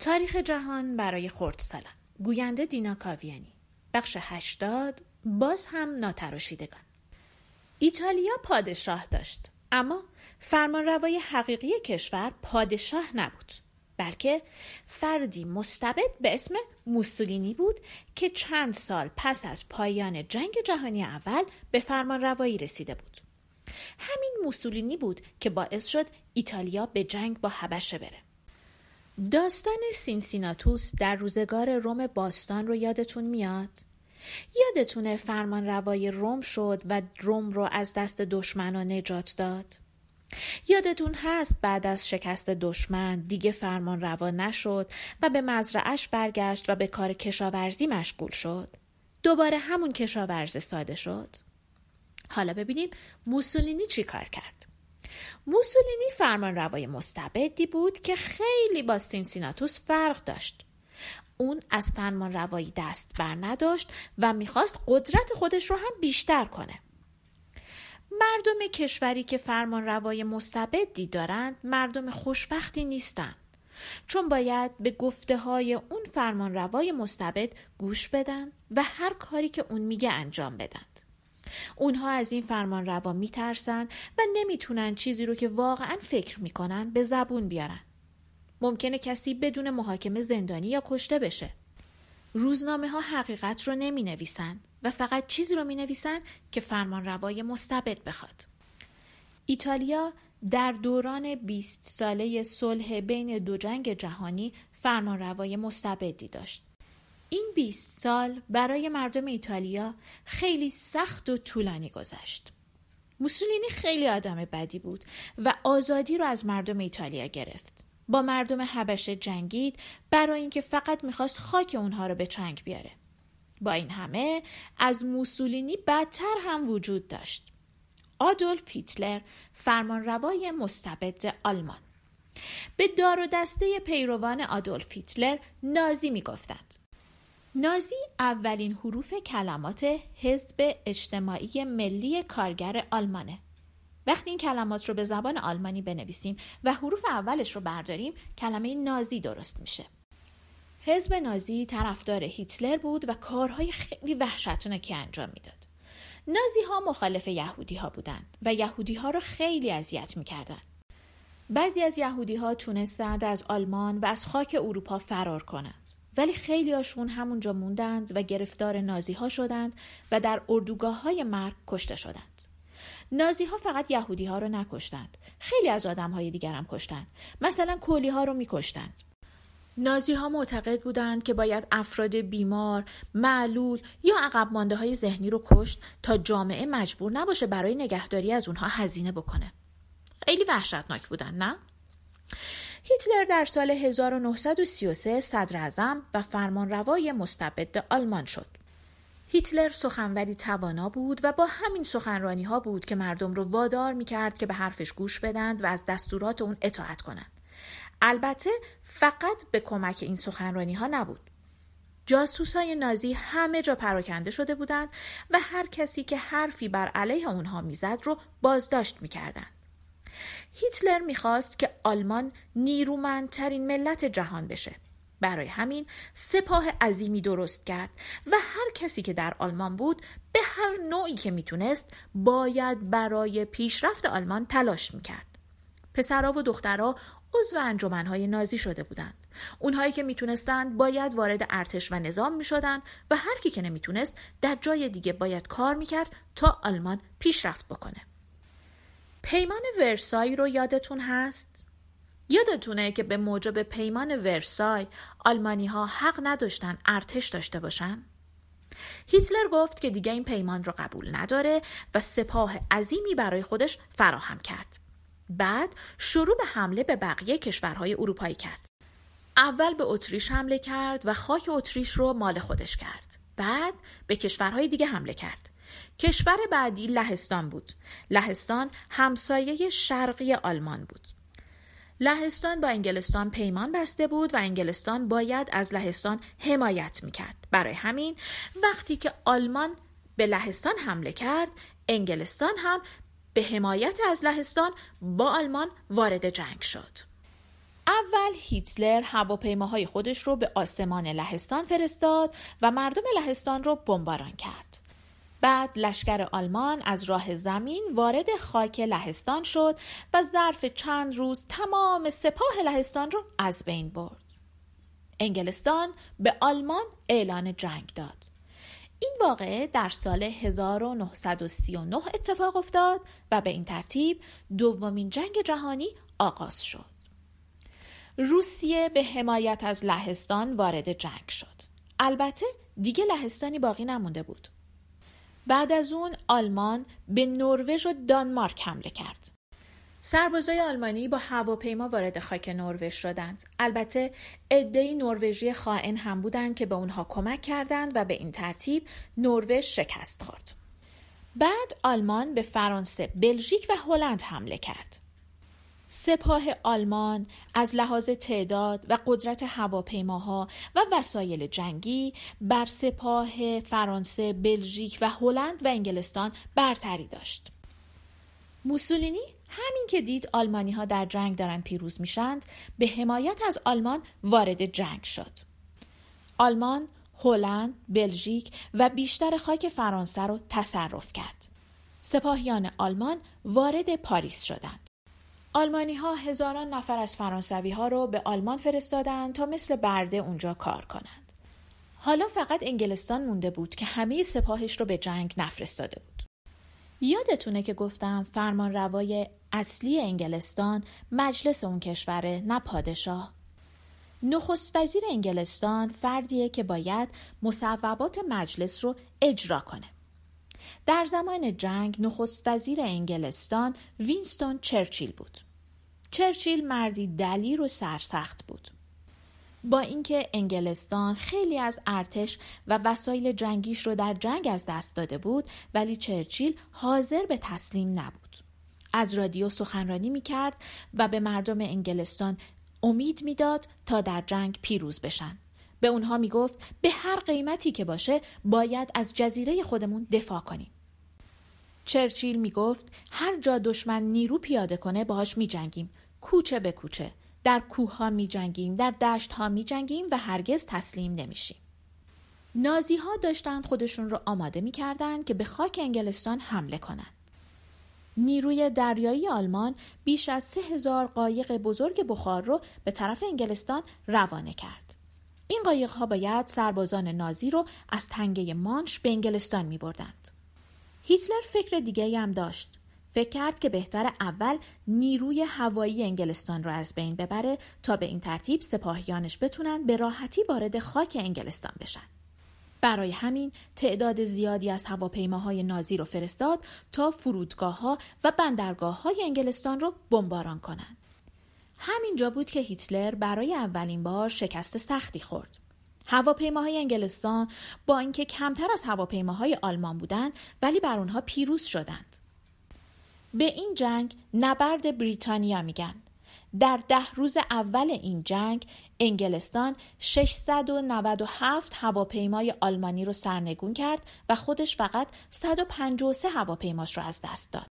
تاریخ جهان برای خردسالان گوینده دینا کاویانی. بخش هشتاد باز هم ناتراشیدگان. ایتالیا پادشاه داشت اما فرمانروای حقیقی کشور پادشاه نبود بلکه فردی مستبد به اسم موسولینی بود که چند سال پس از پایان جنگ جهانی اول به فرمانروایی رسیده بود. همین موسولینی بود که باعث شد ایتالیا به جنگ با حبشه بره. داستان سینسیناتوس در روزگار روم باستان رو یادتون میاد؟ یادتونه فرمان روای روم شد و روم رو از دست دشمنان نجات داد؟ یادتون هست بعد از شکست دشمن دیگه فرمان روا نشد و به مزرعش برگشت و به کار کشاورزی مشغول شد؟ دوباره همون کشاورز ساده شد؟ حالا ببینیم موسولینی چی کار کرد؟ موسولینی فرمان روای مستبدی بود که خیلی با سینسیناتوس فرق داشت. اون از فرمان روایی دست بر نداشت و می‌خواست قدرت خودش رو هم بیشتر کنه. مردم کشوری که فرمان روای مستبدی دارند مردم خوشبختی نیستند. چون باید به گفته های اون فرمان روای مستبد گوش بدن و هر کاری که اون میگه انجام بدن. اونها از این فرمان روا میترسن و نمی‌تونن چیزی رو که واقعا فکر می‌کنن به زبون بیارن. ممکنه کسی بدون محاکمه زندانی یا کشته بشه. روزنامه ها حقیقت رو نمی نویسن و فقط چیزی رو می نویسن که فرمان روای مستبد بخواد. ایتالیا در دوران 20 ساله صلح بین دو جنگ جهانی فرمان روای مستبدی داشت. این 20 سال برای مردم ایتالیا خیلی سخت و طولانی گذشت. موسولینی خیلی آدم بدی بود و آزادی رو از مردم ایتالیا گرفت. با مردم حبشه جنگید برای اینکه فقط می‌خواست خاک اونها رو به چنگ بیاره. با این همه از موسولینی بدتر هم وجود داشت. آدولف هیتلر فرمانروای مستبد آلمان به دار و دسته پیروان آدولف هیتلر نازی می‌گفتند نازی اولین حروف کلمات حزب اجتماعی ملی کارگر آلمانه. وقتی این کلمات رو به زبان آلمانی بنویسیم و حروف اولش رو برداریم کلمه نازی درست میشه. حزب نازی طرفدار هیتلر بود و کارهای خیلی وحشتناکی انجام می‌داد. نازی ها مخالف یهودی ها بودند و یهودی ها رو خیلی اذیت می‌کردند. بعضی از یهودی ها تونستند از آلمان و از خاک اروپا فرار کنند. ولی خیلی هاشون همونجا موندند و گرفتار نازی ها شدند و در اردوگاه های مرگ کشته شدند. نازی ها فقط یهودی ها رو نکشتند. خیلی از آدم های دیگر هم کشتند. مثلا کولی ها رو میکشتند. نازی ها معتقد بودند که باید افراد بیمار، معلول یا عقب مانده های ذهنی رو کشت تا جامعه مجبور نباشه برای نگهداری از اونها هزینه بکنه. خیلی وحشتناک بودن نه؟ هیتلر در سال 1933 صدر ازم و فرمانروای مستبد آلمان شد. هیتلر سخنوری توانا بود و با همین سخنرانی ها بود که مردم رو وادار می کرد که به حرفش گوش بدند و از دستورات اون اطاعت کنند. البته فقط به کمک این سخنرانی ها نبود. جاسوسای نازی همه جا پراکنده شده بودند و هر کسی که حرفی بر علیه اونها می‌زد رو بازداشت می‌کردند. هیتلر می‌خواست که آلمان نیرومندترین ملت جهان بشه. برای همین سپاه عظیمی درست کرد و هر کسی که در آلمان بود به هر نوعی که می‌تونست باید برای پیشرفت آلمان تلاش می‌کرد. پسرها و دخترها عضو انجمنهای نازی شده بودند. اونهایی که می‌تونستند باید وارد ارتش و نظام می‌شدند و هر کی که نمی‌تونست در جای دیگه باید کار می‌کرد تا آلمان پیشرفت بکنه. پیمان ورسای رو یادتون هست؟ یادتونه که به موجب پیمان ورسای آلمانی ها حق نداشتن ارتش داشته باشن؟ هیتلر گفت که دیگه این پیمان رو قبول نداره و سپاه عظیمی برای خودش فراهم کرد. بعد شروع به حمله به بقیه کشورهای اروپایی کرد. اول به اتریش حمله کرد و خاک اتریش رو مال خودش کرد. بعد به کشورهای دیگه حمله کرد. کشور بعدی لهستان بود. لهستان همسایه شرقی آلمان بود. لهستان با انگلستان پیمان بسته بود و انگلستان باید از لهستان حمایت می‌کرد. برای همین وقتی که آلمان به لهستان حمله کرد انگلستان هم به حمایت از لهستان با آلمان وارد جنگ شد. اول هیتلر هواپیماهای خودش رو به آسمان لهستان فرستاد و مردم لهستان رو بمباران کرد. بعد لشکر آلمان از راه زمین وارد خاک لهستان شد و ظرف چند روز تمام سپاه لهستان رو از بین برد. انگلستان به آلمان اعلان جنگ داد. این واقعه در سال 1939 اتفاق افتاد و به این ترتیب دومین جنگ جهانی آغاز شد. روسیه به حمایت از لهستان وارد جنگ شد. البته دیگه لهستانی باقی نمونده بود. بعد از اون آلمان به نروژ و دانمارک حمله کرد. سربازای آلمانی با هواپیما وارد خاک نروژ شدند. البته عدهای نروژی خائن هم بودند که به اونها کمک کردند و به این ترتیب نروژ شکست خورد. بعد آلمان به فرانسه، بلژیک و هلند حمله کرد. سپاه آلمان از لحاظ تعداد و قدرت هواپیماها و وسایل جنگی بر سپاه فرانسه، بلژیک و هلند و انگلستان برتری داشت. موسولینی همین که دید آلمانی ها در جنگ دارن پیروز میشند به حمایت از آلمان وارد جنگ شد. آلمان، هلند، بلژیک و بیشتر خاک فرانسه را تصرف کرد. سپاهیان آلمان وارد پاریس شدند. آلمانی ها هزاران نفر از فرانسوی ها رو به آلمان فرستادند تا مثل برده اونجا کار کنند. حالا فقط انگلستان مونده بود که همه سپاهش رو به جنگ نفرستاده بود. یادتونه که گفتم فرمان روای اصلی انگلستان مجلس اون کشوره نه پادشاه نخست وزیر انگلستان فردیه که باید مصوبات مجلس رو اجرا کنه در زمان جنگ نخست وزیر انگلستان وینستون چرچیل بود. چرچیل مردی دلیر و سرسخت بود. با اینکه انگلستان خیلی از ارتش و وسایل جنگیش رو در جنگ از دست داده بود ولی چرچیل حاضر به تسلیم نبود. از رادیو سخنرانی می کرد و به مردم انگلستان امید می‌داد تا در جنگ پیروز بشن. به اونها می گفت به هر قیمتی که باشه باید از جزیره خودمون دفاع کنیم. چرچیل می گفت هر جا دشمن نیرو پیاده کنه باهاش می جنگیم کوچه به کوچه در کوه ها می جنگیم در دشت ها می جنگیم و هرگز تسلیم نمیشیم نازی ها داشتند خودشون رو آماده می کردن که به خاک انگلستان حمله کنند. نیروی دریایی آلمان بیش از سه هزار قایق بزرگ بخار رو به طرف انگلستان روانه کرد. این قایق ها باید سربازان نازی رو از تنگه مانش به انگلستان می بردند. هیتلر فکر دیگه هم داشت. فکر کرد که بهتر اول نیروی هوایی انگلستان را از بین ببره تا به این ترتیب سپاهیانش بتونن به راحتی وارد خاک انگلستان بشن. برای همین تعداد زیادی از هواپیماهای نازی رو فرستاد تا فرودگاه ها و بندرگاه های انگلستان رو بمباران کنند. همینجا بود که هیتلر برای اولین بار شکست سختی خورد. هواپیماهای انگلستان با اینکه کمتر از هواپیماهای آلمان بودند ولی بر اونها پیروز شدند. به این جنگ نبرد بریتانیا میگن. در ده روز اول این جنگ انگلستان 697 هواپیمای آلمانی رو سرنگون کرد و خودش فقط 153 هواپیماش رو از دست داد.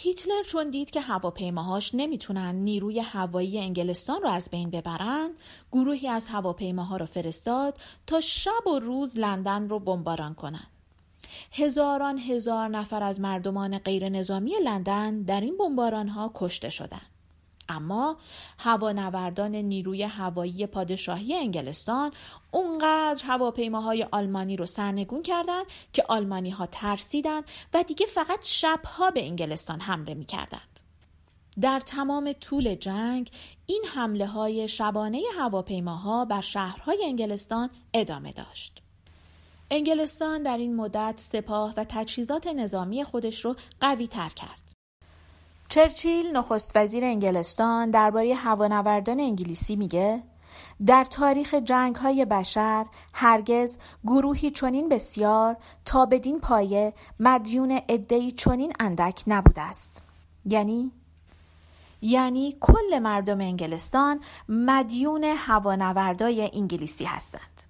هیتلر چون دید که هواپیماهاش نمی‌تونن نیروی هوایی انگلستان رو از بین ببرند، گروهی از هواپیماها رو فرستاد تا شب و روز لندن رو بمباران کنند. هزاران هزار نفر از مردمان غیر نظامی لندن در این بمباران ها کشته شدند. اما هوانوردان نیروی هوایی پادشاهی انگلستان اونقدر هواپیماهای آلمانی رو سرنگون کردند که آلمانی ها ترسیدند و دیگه فقط شبها به انگلستان حمله می کردند. در تمام طول جنگ این حمله های شبانه هواپیماها بر شهرهای انگلستان ادامه داشت. انگلستان در این مدت سپاه و تجهیزات نظامی خودش رو قوی تر کرد. چرچیل نخست وزیر انگلستان درباره هوانوردان انگلیسی میگه در تاریخ جنگ های بشر هرگز گروهی چنین بسیار تا بدین پایه مدیون عدهای چنین اندک نبوده است. یعنی؟ یعنی کل مردم انگلستان مدیون هوانوردای انگلیسی هستند.